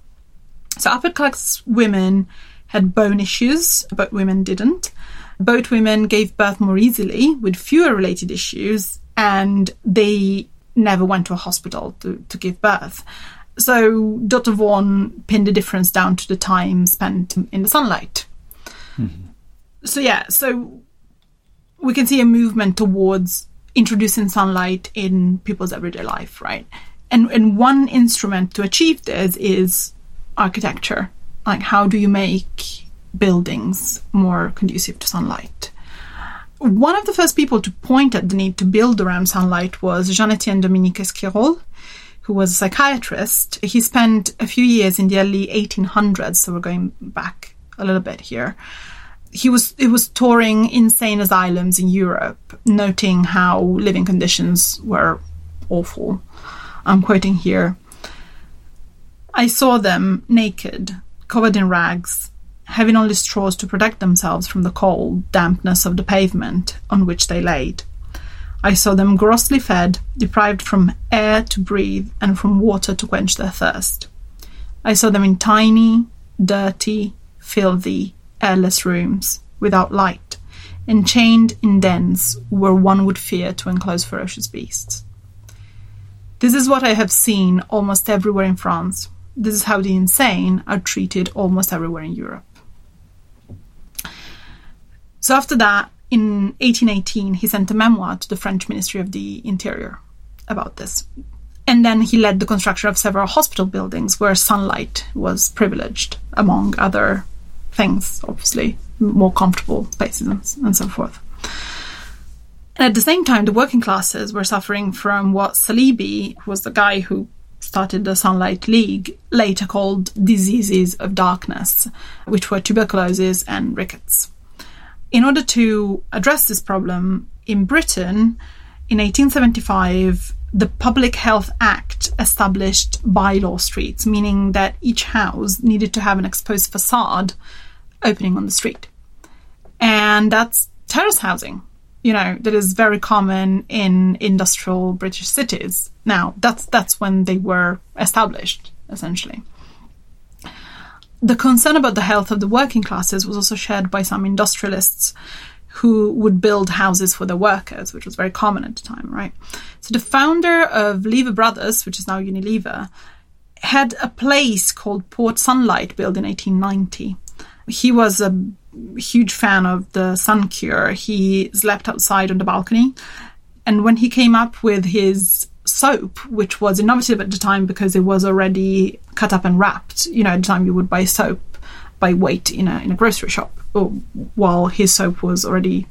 S3: So upper class women had bone issues, but women didn't. Boat women gave birth more easily with fewer related issues, and they never went to a hospital to, to give birth. So Dr. Vaughan pinned the difference down to the time spent in the sunlight. Mm-hmm. So yeah, so we can see a movement towards introducing sunlight in people's everyday life, right? And and one instrument to achieve this is architecture. Like how do you make buildings more conducive to sunlight? One of the first people to point at the need to build around sunlight was Jean-Étienne Dominique Esquirol, who was a psychiatrist. He spent a few years in the early 1800s, so we're going back a little bit here. He was he was touring insane asylums in Europe, noting how living conditions were awful. I'm quoting here. I saw them naked, covered in rags, having only straws to protect themselves from the cold dampness of the pavement on which they laid. I saw them grossly fed, deprived from air to breathe and from water to quench their thirst. I saw them in tiny, dirty, filthy, airless rooms, without light, enchained in dens where one would fear to enclose ferocious beasts. This is what I have seen almost everywhere in France. This is how the insane are treated almost everywhere in Europe. So after that, in 1818, he sent a memoir to the French Ministry of the Interior about this. And then he led the construction of several hospital buildings where sunlight was privileged, among other things, obviously, more comfortable places and, so forth. And at the same time, the working classes were suffering from what Saleeby, who was the guy who started the Sunlight League, later called diseases of darkness, which were tuberculosis and rickets. In order to address this problem in Britain, in 1875, the Public Health Act established bylaw streets, meaning that each house needed to have an exposed facade opening on the street. And that's terrace housing, you know, that is very common in industrial British cities. Now, that's that's when they were established, essentially. The concern about the health of the working classes was also shared by some industrialists who would build houses for their workers, which was very common at the time, right? So the founder of Lever Brothers, which is now Unilever, had a place called Port Sunlight built in 1890. He was a huge fan of the sun cure. He slept outside on the balcony. And when he came up with his soap, which was innovative at the time because it was already cut up and wrapped. You know, at the time you would buy soap by weight in a in a grocery shop, or, while his soap was already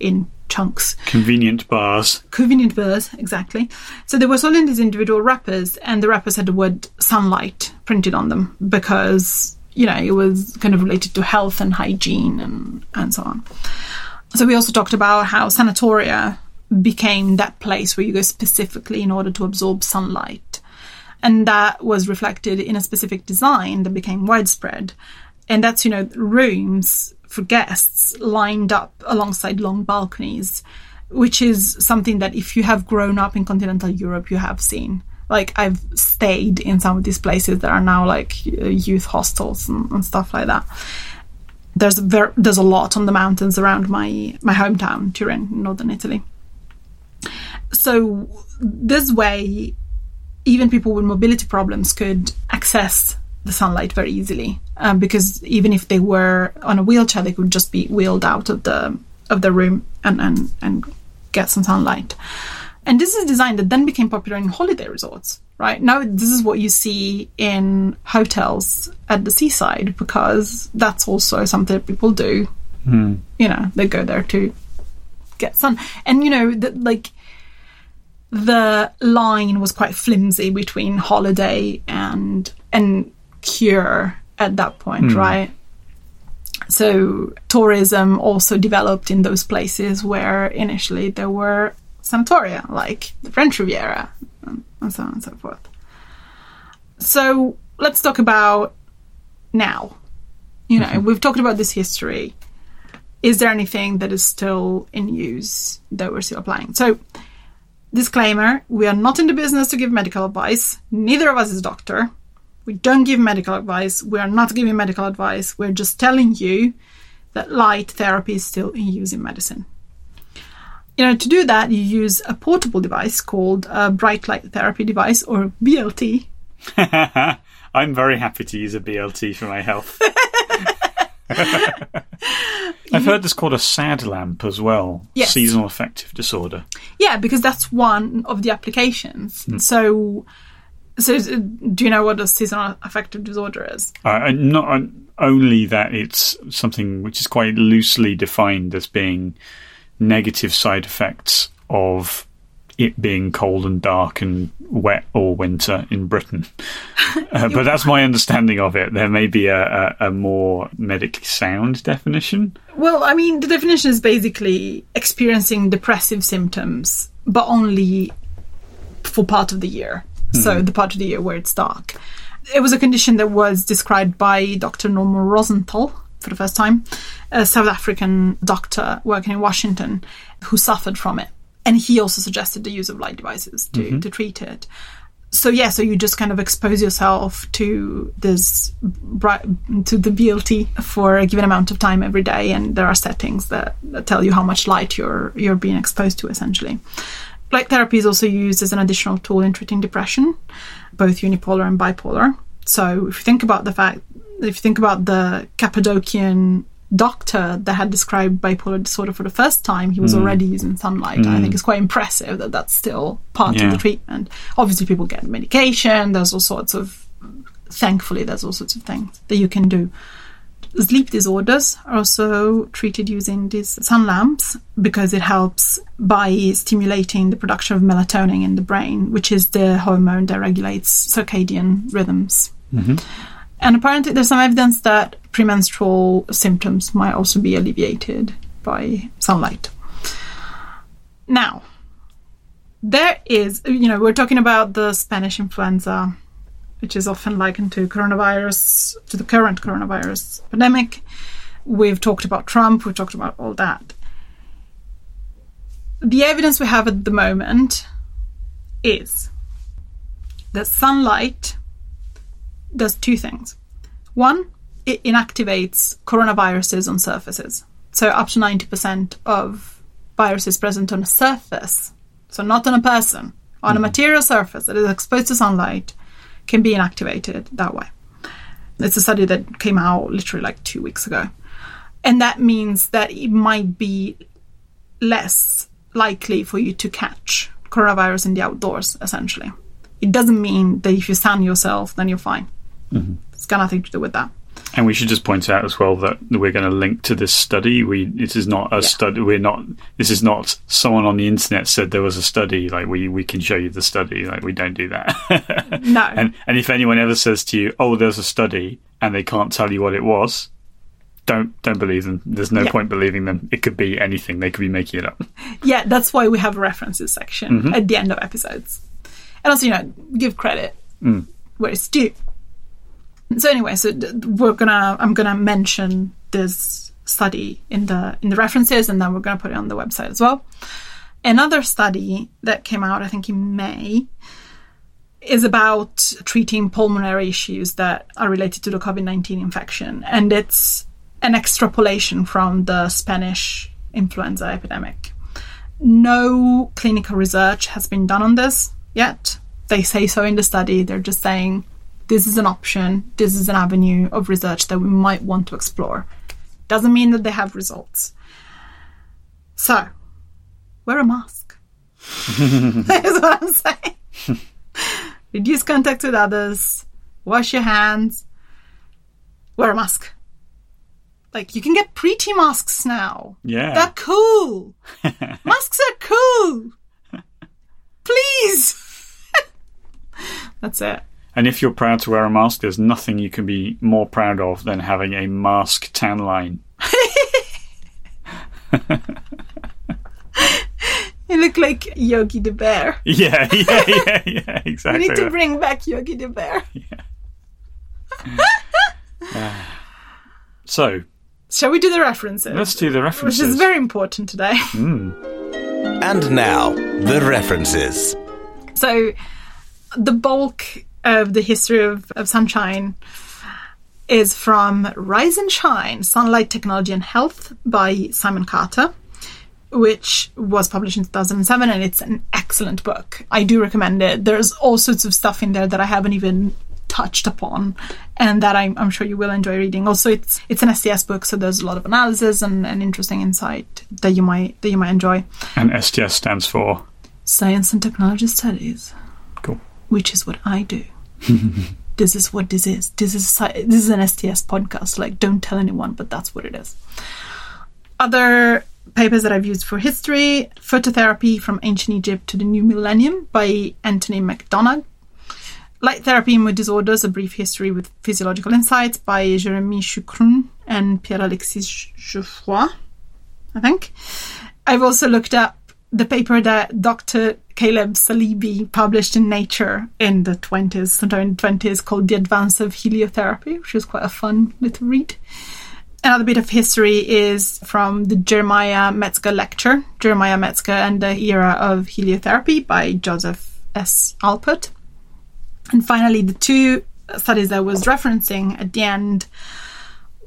S3: in chunks.
S2: Convenient bars.
S3: Convenient bars, exactly. So they were sold in these individual wrappers, and the wrappers had the word sunlight printed on them because you know it was kind of related to health and hygiene and and so on. So we also talked about how sanatoria became that place where you go specifically in order to absorb sunlight. And that was reflected in a specific design that became widespread. And that's, you know, rooms for guests lined up alongside long balconies, which is something that if you have grown up in continental Europe, you have seen. Like I've stayed in some of these places that are now like youth hostels and, and stuff like that there's ver- there's a lot on the mountains around my my hometown, Turin, northern Italy. So this way, even people with mobility problems could access the sunlight very easily um, because even if they were on a wheelchair, they could just be wheeled out of the of the room and and, and get some sunlight. And this is a design that then became popular in holiday resorts. Right now, this is what you see in hotels at the seaside because that's also something that people do.
S2: Hmm.
S3: You know, they go there to get sun, and you know, the, like the line was quite flimsy between holiday and and cure at that point,
S2: Hmm.
S3: right? So tourism also developed in those places where initially there were sanatoria, like the French Riviera, and, and so on and so forth. So let's talk about now. You know, we've talked about this history. Is there anything that is still in use that we're still applying? So Disclaimer We are not in the business to give medical advice. Neither of us is doctor. We don't give medical advice. We are not giving medical advice. We're just telling you that light therapy is still in use in medicine. You know, to do that, you use a portable device called a bright light therapy device or BLT.
S2: I'm very happy to use a BLT for my health. I've heard this called a SAD lamp as well.
S3: Yes.
S2: Seasonal affective disorder.
S3: Yeah, because that's one of the applications. So, so uh, do you know what a seasonal affective disorder is?
S2: Uh, not uh, only that, it's something which is quite loosely defined as being negative side effects of it being cold and dark and wet all winter in Britain. Uh, but that's my understanding of it. There may be a, a, a more medically sound definition.
S3: Well, I mean, the definition is basically experiencing depressive symptoms, but only for part of the year. So the part of the year where it's dark. It was a condition that was described by Dr. Norman Rosenthal for the first time, a South African doctor working in Washington who suffered from it. And he also suggested the use of light devices to, mm-hmm. to treat it. So yeah, so you just kind of expose yourself to this bright, to the BLT for a given amount of time every day, and there are settings that, that tell you how much light you're you're being exposed to essentially. Light therapy is also used as an additional tool in treating depression, both unipolar and bipolar. So if you think about the fact, if you think about the Cappadocian doctor that had described bipolar disorder for the first time, he was hmm. already using sunlight. I think hmm. it's quite impressive that that's still part
S2: Yeah.
S3: of the treatment. Obviously, people get medication. There's all sorts of, thankfully, there's all sorts of things that you can do. Sleep disorders are also treated using these sun lamps because it helps by stimulating the production of melatonin in the brain, which is the hormone that regulates circadian rhythms. Mm-hmm. And apparently, there's some evidence that premenstrual symptoms might also be alleviated by sunlight. Now, there is, you know, we're talking about the Spanish influenza, which is often likened to coronavirus, to the current coronavirus pandemic. We've talked about Trump, we've talked about all that. The evidence we have at the moment is that sunlight does two things. One, it inactivates coronaviruses on surfaces. So up to 90% of viruses present on a surface, so not on a person, on a mm-hmm. material surface that is exposed to sunlight, can be inactivated that way. It's a study that came out literally like two weeks ago. And that means that it might be less likely for you to catch coronavirus in the outdoors, essentially. It doesn't mean that if you sun yourself, then you're fine. Mm-hmm. It's got nothing to do with that.
S2: And we should just point out as well that we're going to link to this study. We this is not a study. We're not. This is not someone on the internet said there was a study. Like we we can show you the study. Like we don't do that.
S3: No.
S2: and and if anyone ever says to you, "Oh, there's a study," and they can't tell you what it was, don't don't believe them. There's no
S3: Yeah.
S2: point believing them. It could be anything. They could be making it up.
S3: yeah, that's why we have a references section mm-hmm. at the end of episodes. And also, you know, give credit mm. where it's due. So anyway, so we're gonna I'm gonna mention this study in the in the references, and then we're gonna put it on the website as well. Another study that came out, I think, in May, is about treating pulmonary issues that are related to the COVID 19 infection. And it's an extrapolation from the Spanish influenza epidemic. No clinical research has been done on this yet. They say so in the study. They're just saying this is an option, this is an avenue of research that we might want to explore. Doesn't mean that they have results. So, wear a mask. That's what I'm saying. Reduce contact with others, wash your hands, wear a mask. Like, you can get pretty masks now.
S2: Yeah.
S3: They're cool. Masks are cool. Please. That's it.
S2: And if you're proud to wear a mask, there's nothing you can be more proud of than having a mask tan line.
S3: You look like Yogi the Bear.
S2: Yeah, yeah, yeah, yeah, exactly.
S3: We
S2: exactly.
S3: need to
S2: that.
S3: bring back Yogi the Bear. Yeah.
S2: so
S3: Shall we do the references?
S2: let's do the references, Which
S3: is very important today. Hmm.
S1: And now, the references.
S3: So, the bulk of the history of, of sunshine is from Rise and Shine Sunlight Technology and Health by Simon Carter, which was published in 2007, and it's an excellent book. I do recommend it. There's all sorts of stuff in there that I haven't even touched upon and that I'm, I'm sure you will enjoy reading also it's it's an STS book so there's a lot of analysis and, and interesting insight that you might that you might enjoy
S2: and STS stands for
S3: science and technology studies
S2: cool.
S3: which is what I do. this is what this is. This is this is an STS podcast. Like, don't tell anyone, but that's what it is. Other papers that I've used for history: phototherapy from ancient Egypt to the new millennium by Anthony McDonagh. Light therapy in mood disorders: a brief history with physiological insights by Jérémy Choucroun and Pierre-Alexis Geoffroy. I think. I've also looked up the paper that Dr. Caleb Saleeby published in Nature in the 20s, sometime in the 20s, called The Advance of Heliotherapy, which was quite a fun little read. Another bit of history is from the Jeremiah Metzger lecture, Jeremiah Metzger and the Era of Heliotherapy by Joseph S. Alpert. And finally, the two studies I was referencing at the end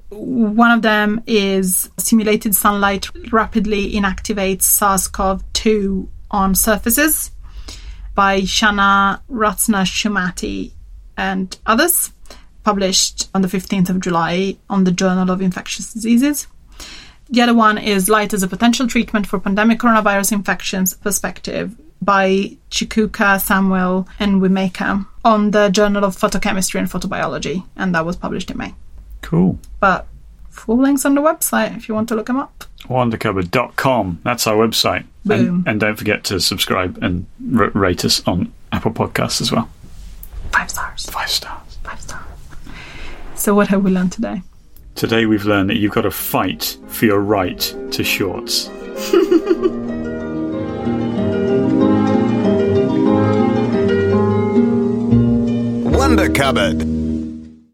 S3: one of them is simulated sunlight rapidly inactivates SARS CoV 2 on surfaces by Shana Ratna Shumati and others, published on the 15th of July on the Journal of Infectious Diseases. The other one is Light as a Potential Treatment for Pandemic Coronavirus Infections Perspective by Chukuka, Samuel, and Wimeka on the Journal of Photochemistry and Photobiology, and that was published in May.
S2: Cool.
S3: But full links on the website if you want to look them up.
S2: Wondercupboard.com. That's our website.
S3: Boom.
S2: And, and don't forget to subscribe and r- rate us on Apple Podcasts as well.
S3: Five stars.
S2: Five stars.
S3: Five stars. So, what have we learned today?
S2: Today we've learned that you've got to fight for your right to shorts.
S1: Wonder Cupboard.